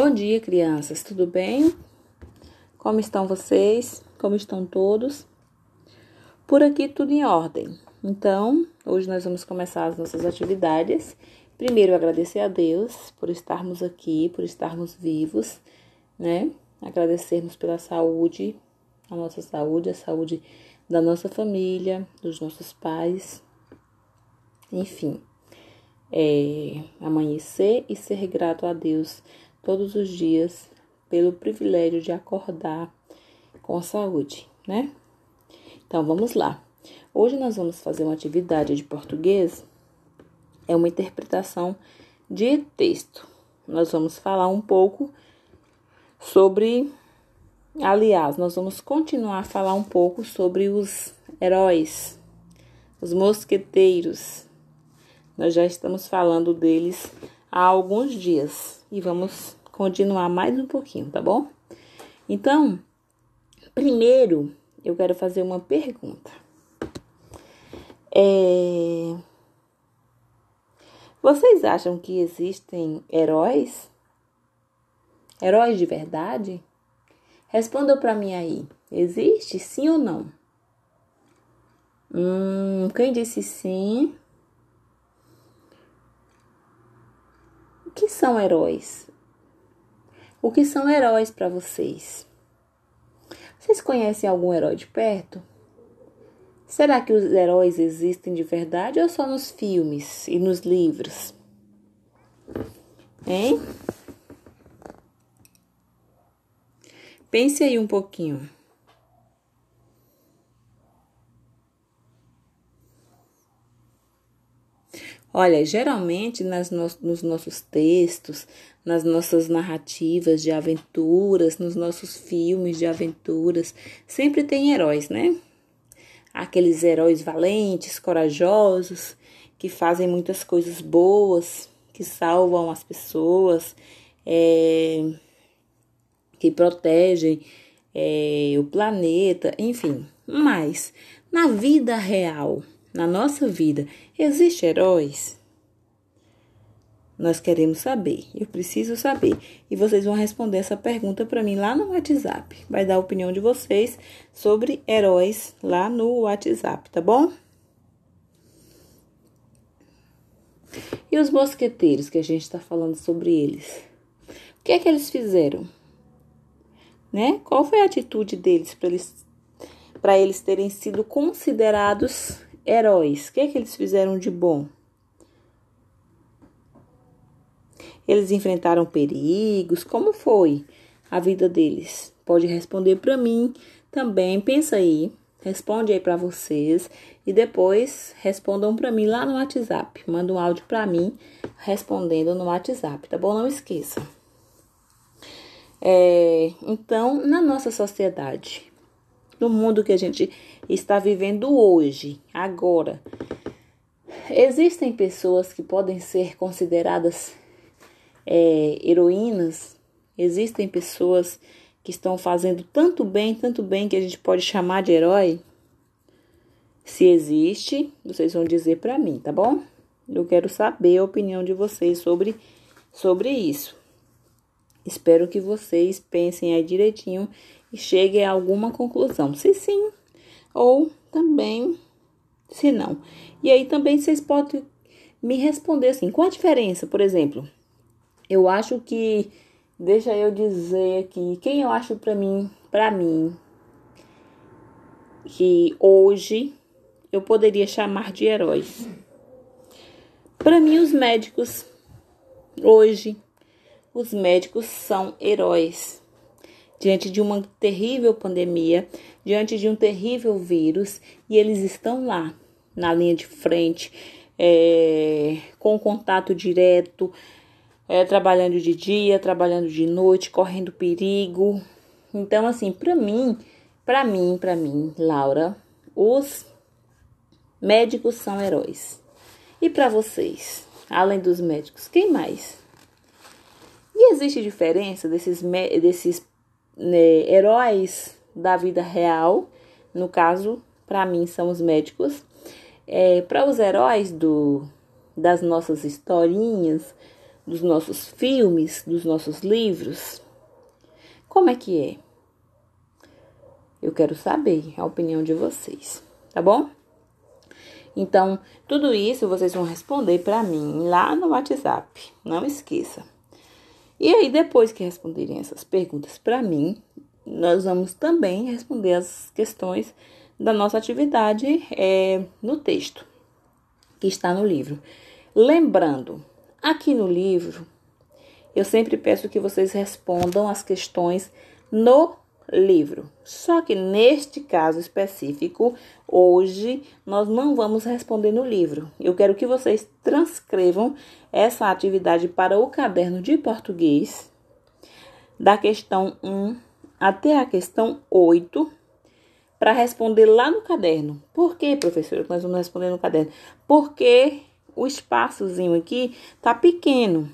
Bom dia, crianças. Tudo bem? Como estão vocês? Como estão todos? Por aqui tudo em ordem. Então, hoje nós vamos começar as nossas atividades. Primeiro, agradecer a Deus por estarmos aqui, por estarmos vivos, né? Agradecermos pela saúde, a nossa saúde, a saúde da nossa família, dos nossos pais, enfim. É, amanhecer e ser grato a Deus todos os dias pelo privilégio de acordar com saúde, né? Então vamos lá. Hoje nós vamos fazer uma atividade de português, é uma interpretação de texto. Nós vamos falar um pouco sobre, aliás, nós vamos continuar a falar um pouco sobre os heróis, os mosqueteiros. Nós já estamos falando deles há alguns dias e vamos continuar mais um pouquinho, tá bom? Então, primeiro eu quero fazer uma pergunta. É... Vocês acham que existem heróis? Heróis de verdade? Respondam para mim aí. Existe sim ou não? Hum, quem disse sim? O que são heróis? O que são heróis para vocês? Vocês conhecem algum herói de perto? Será que os heróis existem de verdade ou só nos filmes e nos livros? Hein? Pense aí um pouquinho. Olha, geralmente nas no, nos nossos textos, nas nossas narrativas de aventuras, nos nossos filmes de aventuras, sempre tem heróis, né? Aqueles heróis valentes, corajosos, que fazem muitas coisas boas, que salvam as pessoas, é, que protegem é, o planeta, enfim. Mas na vida real, na nossa vida, existem heróis? Nós queremos saber. Eu preciso saber. E vocês vão responder essa pergunta para mim lá no WhatsApp. Vai dar a opinião de vocês sobre heróis lá no WhatsApp, tá bom? E os mosqueteiros que a gente está falando sobre eles? O que é que eles fizeram? Né? Qual foi a atitude deles para eles, eles terem sido considerados heróis. O que é que eles fizeram de bom? Eles enfrentaram perigos? Como foi a vida deles? Pode responder para mim também. Pensa aí, responde aí para vocês e depois respondam para mim lá no WhatsApp. Manda um áudio para mim respondendo no WhatsApp, tá bom? Não esqueça. É, então, na nossa sociedade, no mundo que a gente está vivendo hoje, agora. Existem pessoas que podem ser consideradas é, heroínas, existem pessoas que estão fazendo tanto bem, tanto bem que a gente pode chamar de herói. Se existe, vocês vão dizer para mim, tá bom? Eu quero saber a opinião de vocês sobre, sobre isso. Espero que vocês pensem aí direitinho e chegue a alguma conclusão, se sim ou também se não. E aí também vocês podem me responder assim, qual a diferença, por exemplo? Eu acho que deixa eu dizer aqui, quem eu acho para mim, para mim que hoje eu poderia chamar de heróis. Para mim os médicos hoje os médicos são heróis diante de uma terrível pandemia, diante de um terrível vírus, e eles estão lá, na linha de frente, é, com contato direto, é, trabalhando de dia, trabalhando de noite, correndo perigo. Então, assim, para mim, para mim, para mim, Laura, os médicos são heróis. E para vocês, além dos médicos, quem mais? E existe diferença desses, desses né, heróis da vida real, no caso, para mim, são os médicos. É, para os heróis do, das nossas historinhas, dos nossos filmes, dos nossos livros? Como é que é? Eu quero saber a opinião de vocês, tá bom? Então, tudo isso vocês vão responder para mim lá no WhatsApp. Não esqueça. E aí, depois que responderem essas perguntas para mim, nós vamos também responder as questões da nossa atividade é, no texto que está no livro. Lembrando, aqui no livro, eu sempre peço que vocês respondam as questões no livro. Só que neste caso específico, hoje nós não vamos responder no livro. Eu quero que vocês transcrevam essa atividade para o caderno de português, da questão 1 até a questão 8, para responder lá no caderno. Por que, professora, nós vamos responder no caderno? Porque o espaçozinho aqui tá pequeno.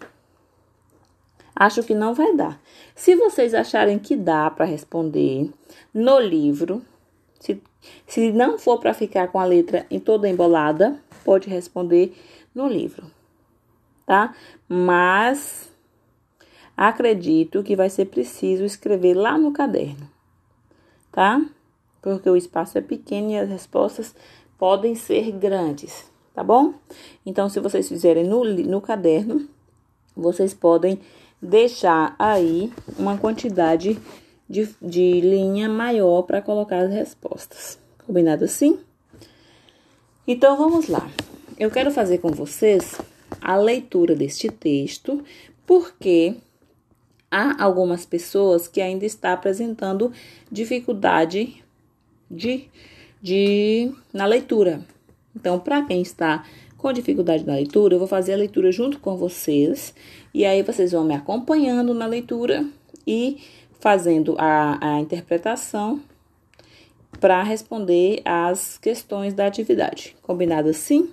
Acho que não vai dar. Se vocês acharem que dá para responder no livro, se, se não for para ficar com a letra em toda embolada, pode responder no livro, tá? Mas acredito que vai ser preciso escrever lá no caderno, tá? Porque o espaço é pequeno e as respostas podem ser grandes, tá bom? Então, se vocês fizerem no, no caderno, vocês podem deixar aí uma quantidade de, de linha maior para colocar as respostas. Combinado assim? Então vamos lá. Eu quero fazer com vocês a leitura deste texto, porque há algumas pessoas que ainda estão apresentando dificuldade de, de na leitura. Então, para quem está com dificuldade na leitura, eu vou fazer a leitura junto com vocês e aí vocês vão me acompanhando na leitura e fazendo a, a interpretação para responder as questões da atividade. Combinado assim?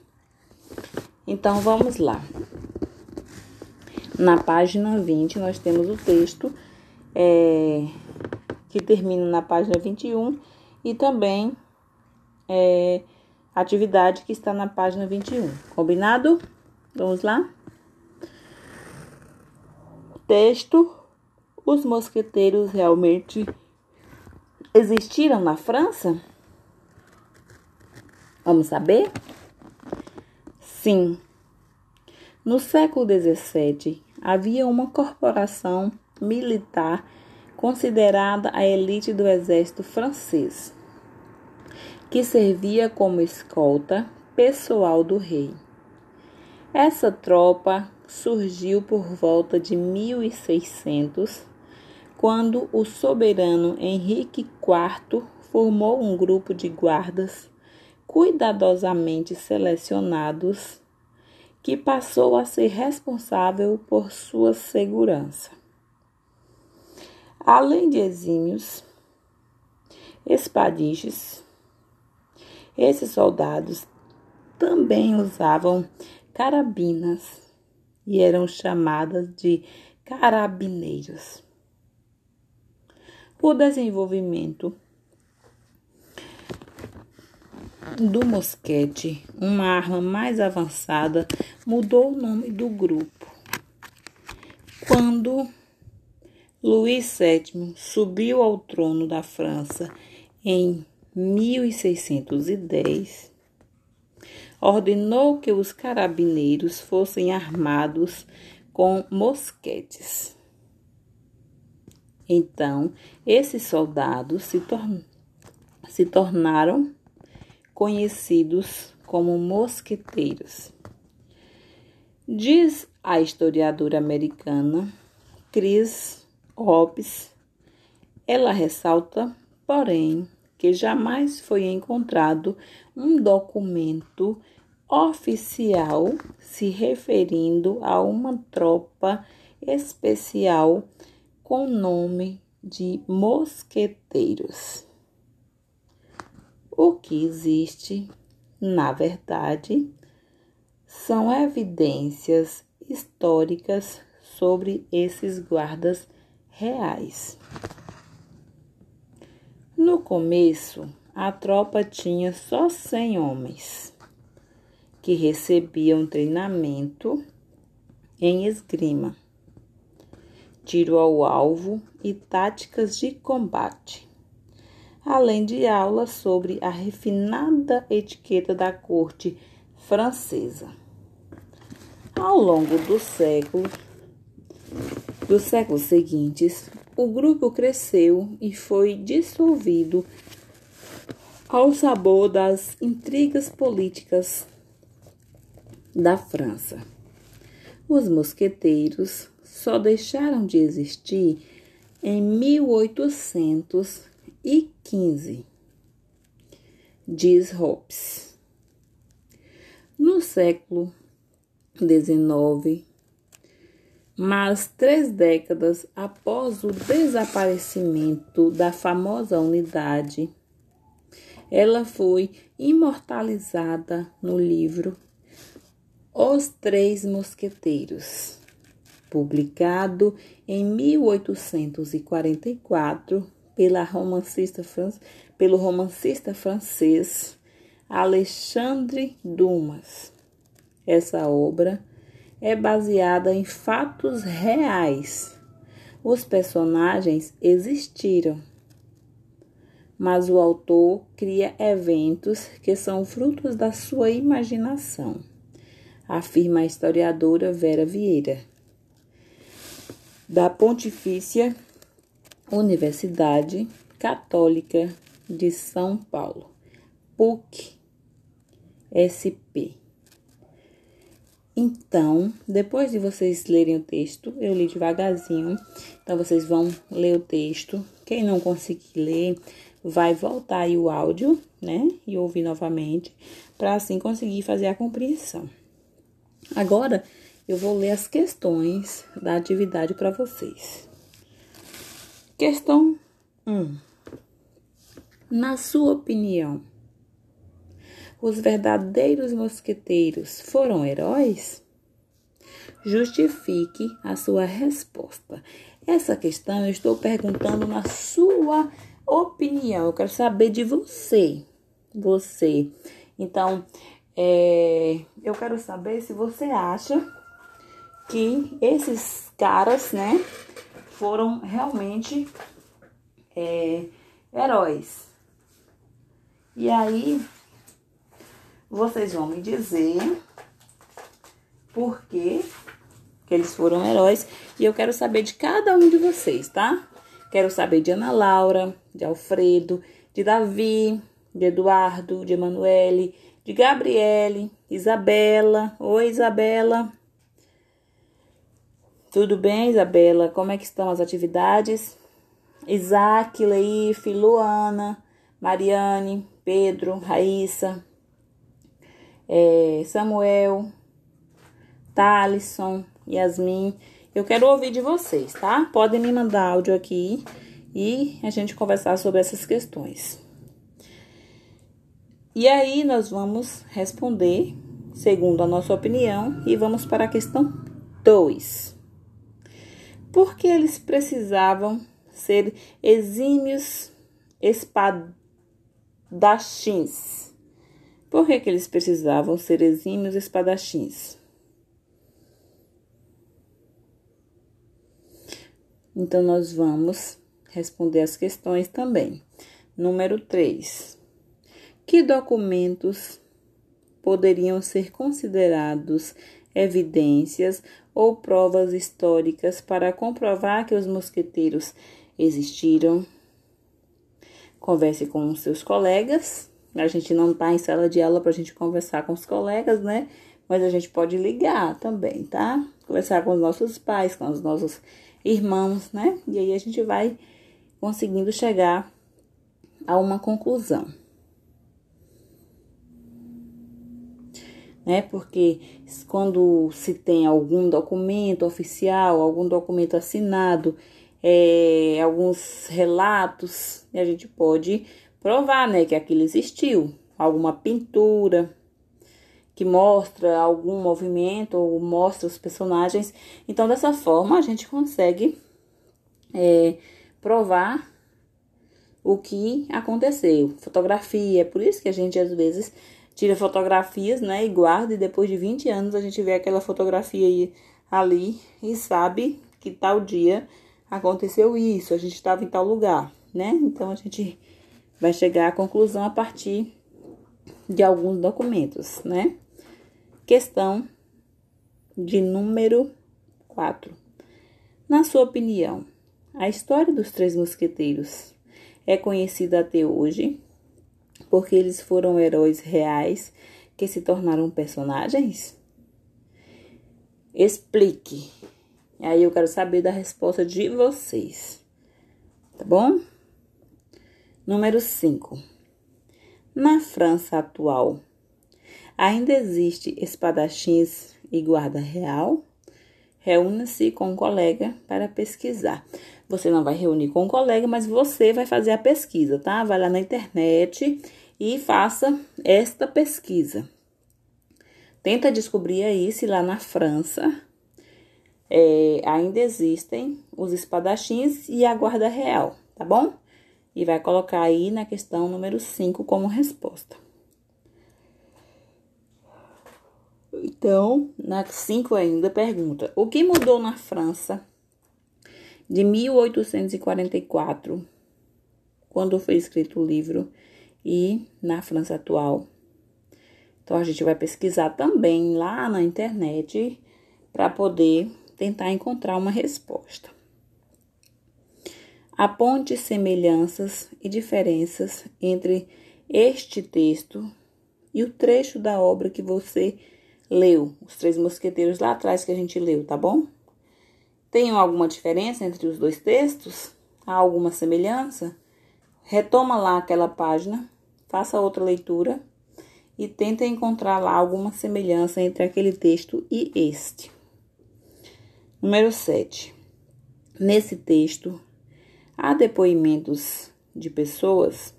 Então vamos lá. Na página 20, nós temos o texto é, que termina na página 21 e também é, atividade que está na página 21. Combinado? Vamos lá? Texto: Os mosqueteiros realmente existiram na França? Vamos saber? Sim. No século XVII, havia uma corporação militar considerada a elite do exército francês que servia como escolta pessoal do rei. Essa tropa surgiu por volta de 1600, quando o soberano Henrique IV formou um grupo de guardas cuidadosamente selecionados que passou a ser responsável por sua segurança. Além de exímios espadiches, esses soldados também usavam carabinas e eram chamadas de carabineiros. O desenvolvimento do mosquete, uma arma mais avançada, mudou o nome do grupo. Quando Luís VII subiu ao trono da França em 1610, ordenou que os carabineiros fossem armados com mosquetes. Então, esses soldados se, tor se tornaram conhecidos como mosqueteiros. Diz a historiadora americana Chris Hobbes, ela ressalta, porém, que jamais foi encontrado um documento oficial se referindo a uma tropa especial com nome de mosqueteiros. O que existe, na verdade, são evidências históricas sobre esses guardas reais. No começo, a tropa tinha só 100 homens que recebiam treinamento em esgrima, tiro ao alvo e táticas de combate, além de aulas sobre a refinada etiqueta da corte francesa. Ao longo do século, dos séculos seguintes, o grupo cresceu e foi dissolvido ao sabor das intrigas políticas da França. Os mosqueteiros só deixaram de existir em 1815, diz Hobbes. No século XIX, mas três décadas após o desaparecimento da famosa unidade, ela foi imortalizada no livro Os Três Mosqueteiros, publicado em 1844 pela romancista, pelo romancista francês Alexandre Dumas. Essa obra é baseada em fatos reais. Os personagens existiram, mas o autor cria eventos que são frutos da sua imaginação, afirma a historiadora Vera Vieira, da Pontifícia Universidade Católica de São Paulo, PUC SP. Então, depois de vocês lerem o texto, eu li devagarzinho. Então, vocês vão ler o texto. Quem não conseguir ler, vai voltar aí o áudio, né? E ouvir novamente, para assim conseguir fazer a compreensão. Agora, eu vou ler as questões da atividade para vocês. Questão 1. Na sua opinião, os verdadeiros mosqueteiros foram heróis? Justifique a sua resposta. Essa questão eu estou perguntando na sua opinião. Eu quero saber de você. Você. Então, é, eu quero saber se você acha que esses caras, né, foram realmente é, heróis. E aí, vocês vão me dizer por que eles foram heróis e eu quero saber de cada um de vocês, tá? Quero saber de Ana Laura, de Alfredo, de Davi, de Eduardo, de Emanuele, de Gabriele, Isabela. Oi, Isabela. Tudo bem, Isabela? Como é que estão as atividades? Isaac, Leife, Luana, Mariane, Pedro, Raíssa, é, Samuel, Talisson, Yasmin. Eu quero ouvir de vocês, tá? Podem me mandar áudio aqui e a gente conversar sobre essas questões. E aí nós vamos responder segundo a nossa opinião e vamos para a questão 2. Por que eles precisavam ser exímios espadachins? Por que, que eles precisavam ser exímios espadachins? Então, nós vamos responder as questões também. Número 3. Que documentos poderiam ser considerados evidências ou provas históricas para comprovar que os mosqueteiros existiram? Converse com seus colegas a gente não tá em sala de aula pra gente conversar com os colegas, né? Mas a gente pode ligar também, tá? Conversar com os nossos pais, com os nossos irmãos, né? E aí a gente vai conseguindo chegar a uma conclusão. Né? Porque quando se tem algum documento oficial, algum documento assinado, é, alguns relatos, a gente pode provar, né, que aquilo existiu. Alguma pintura que mostra algum movimento ou mostra os personagens. Então, dessa forma, a gente consegue é, provar o que aconteceu. Fotografia, é por isso que a gente às vezes tira fotografias, né, e guarda, e depois de 20 anos a gente vê aquela fotografia aí ali e sabe que tal dia aconteceu isso, a gente estava em tal lugar, né? Então a gente vai chegar à conclusão a partir de alguns documentos, né? Questão de número 4. Na sua opinião, a história dos Três Mosqueteiros é conhecida até hoje porque eles foram heróis reais que se tornaram personagens? Explique. Aí eu quero saber da resposta de vocês. Tá bom? Número 5. Na França atual, ainda existe espadachins e guarda real? Reúna-se com um colega para pesquisar. Você não vai reunir com um colega, mas você vai fazer a pesquisa, tá? Vai lá na internet e faça esta pesquisa. Tenta descobrir aí se lá na França é, ainda existem os espadachins e a guarda real, tá bom? E vai colocar aí na questão número 5 como resposta. Então, na 5 ainda pergunta: o que mudou na França de 1844, quando foi escrito o livro, e na França atual? Então, a gente vai pesquisar também lá na internet para poder tentar encontrar uma resposta. Aponte semelhanças e diferenças entre este texto e o trecho da obra que você leu, os Três Mosqueteiros lá atrás que a gente leu, tá bom? Tem alguma diferença entre os dois textos? Há alguma semelhança? Retoma lá aquela página, faça outra leitura e tenta encontrar lá alguma semelhança entre aquele texto e este. Número 7. Nesse texto, há depoimentos de pessoas.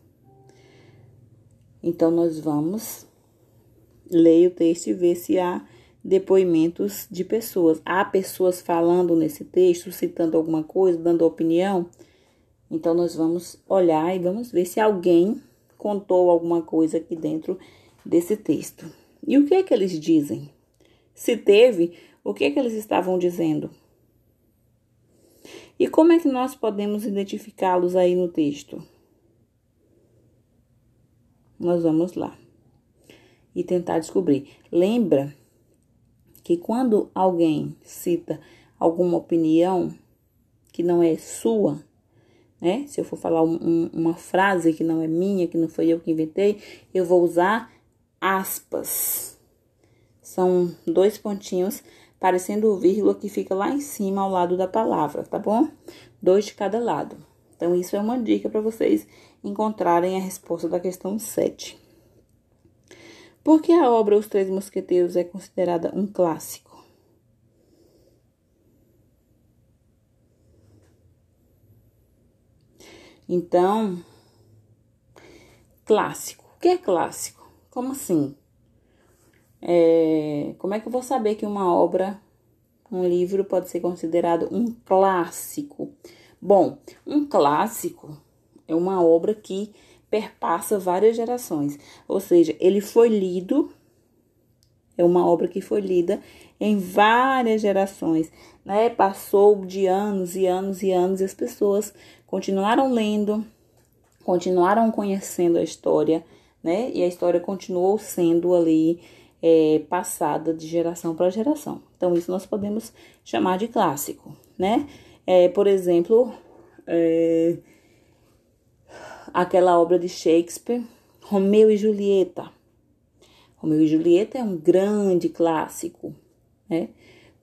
Então, nós vamos leia o texto e vê se há depoimentos de pessoas. Há pessoas falando nesse texto, citando alguma coisa, dando opinião. Então, nós vamos olhar e vamos ver se alguém contou alguma coisa aqui dentro desse texto. E o que é que eles dizem? Se teve, o que é que eles estavam dizendo? E como é que nós podemos identificá-los aí no texto? Nós vamos lá e tentar descobrir. Lembra que quando alguém cita alguma opinião que não é sua, né? Se eu for falar um, um, uma frase que não é minha, que não foi eu que inventei, eu vou usar aspas. São dois pontinhos parecendo vírgula que fica lá em cima ao lado da palavra, tá bom? Dois de cada lado. Então, isso é uma dica para vocês encontrarem a resposta da questão 7. Por que a obra Os Três Mosqueteiros é considerada um clássico? Então, clássico. O que é clássico? Como assim? É, como é que eu vou saber que uma obra, um livro, pode ser considerado um clássico? Bom, um clássico é uma obra que perpassa várias gerações. Ou seja, ele foi lido, é uma obra que foi lida em várias gerações, né? Passou de anos e anos e anos e as pessoas continuaram lendo, continuaram conhecendo a história, né? E a história continuou sendo ali é, passada de geração para geração. Então, isso nós podemos chamar de clássico, né? É, por exemplo, é, aquela obra de Shakespeare, Romeu e Julieta. Romeu e Julieta é um grande clássico, né?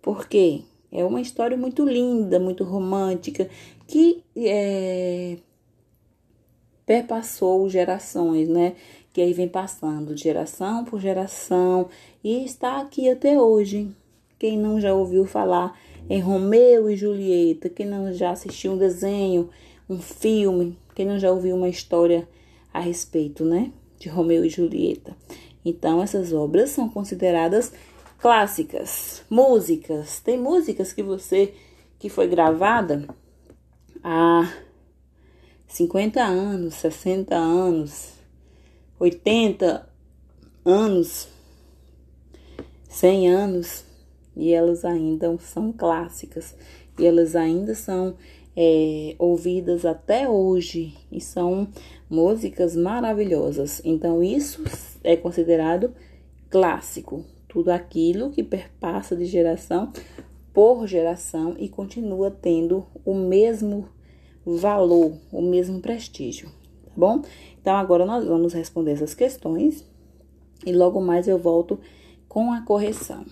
Porque é uma história muito linda, muito romântica, que é, perpassou gerações, né? Que aí vem passando de geração por geração e está aqui até hoje. Quem não já ouviu falar em Romeu e Julieta, quem não já assistiu um desenho, um filme, quem não já ouviu uma história a respeito, né? De Romeu e Julieta. Então, essas obras são consideradas clássicas. Músicas. Tem músicas que você que foi gravada há 50 anos, 60 anos, 80 anos, 100 anos, e elas ainda são clássicas e elas ainda são é, ouvidas até hoje e são músicas maravilhosas. Então, isso é considerado clássico, tudo aquilo que perpassa de geração por geração e continua tendo o mesmo valor, o mesmo prestígio, tá bom? Então, agora nós vamos responder essas questões e logo mais eu volto com a correção.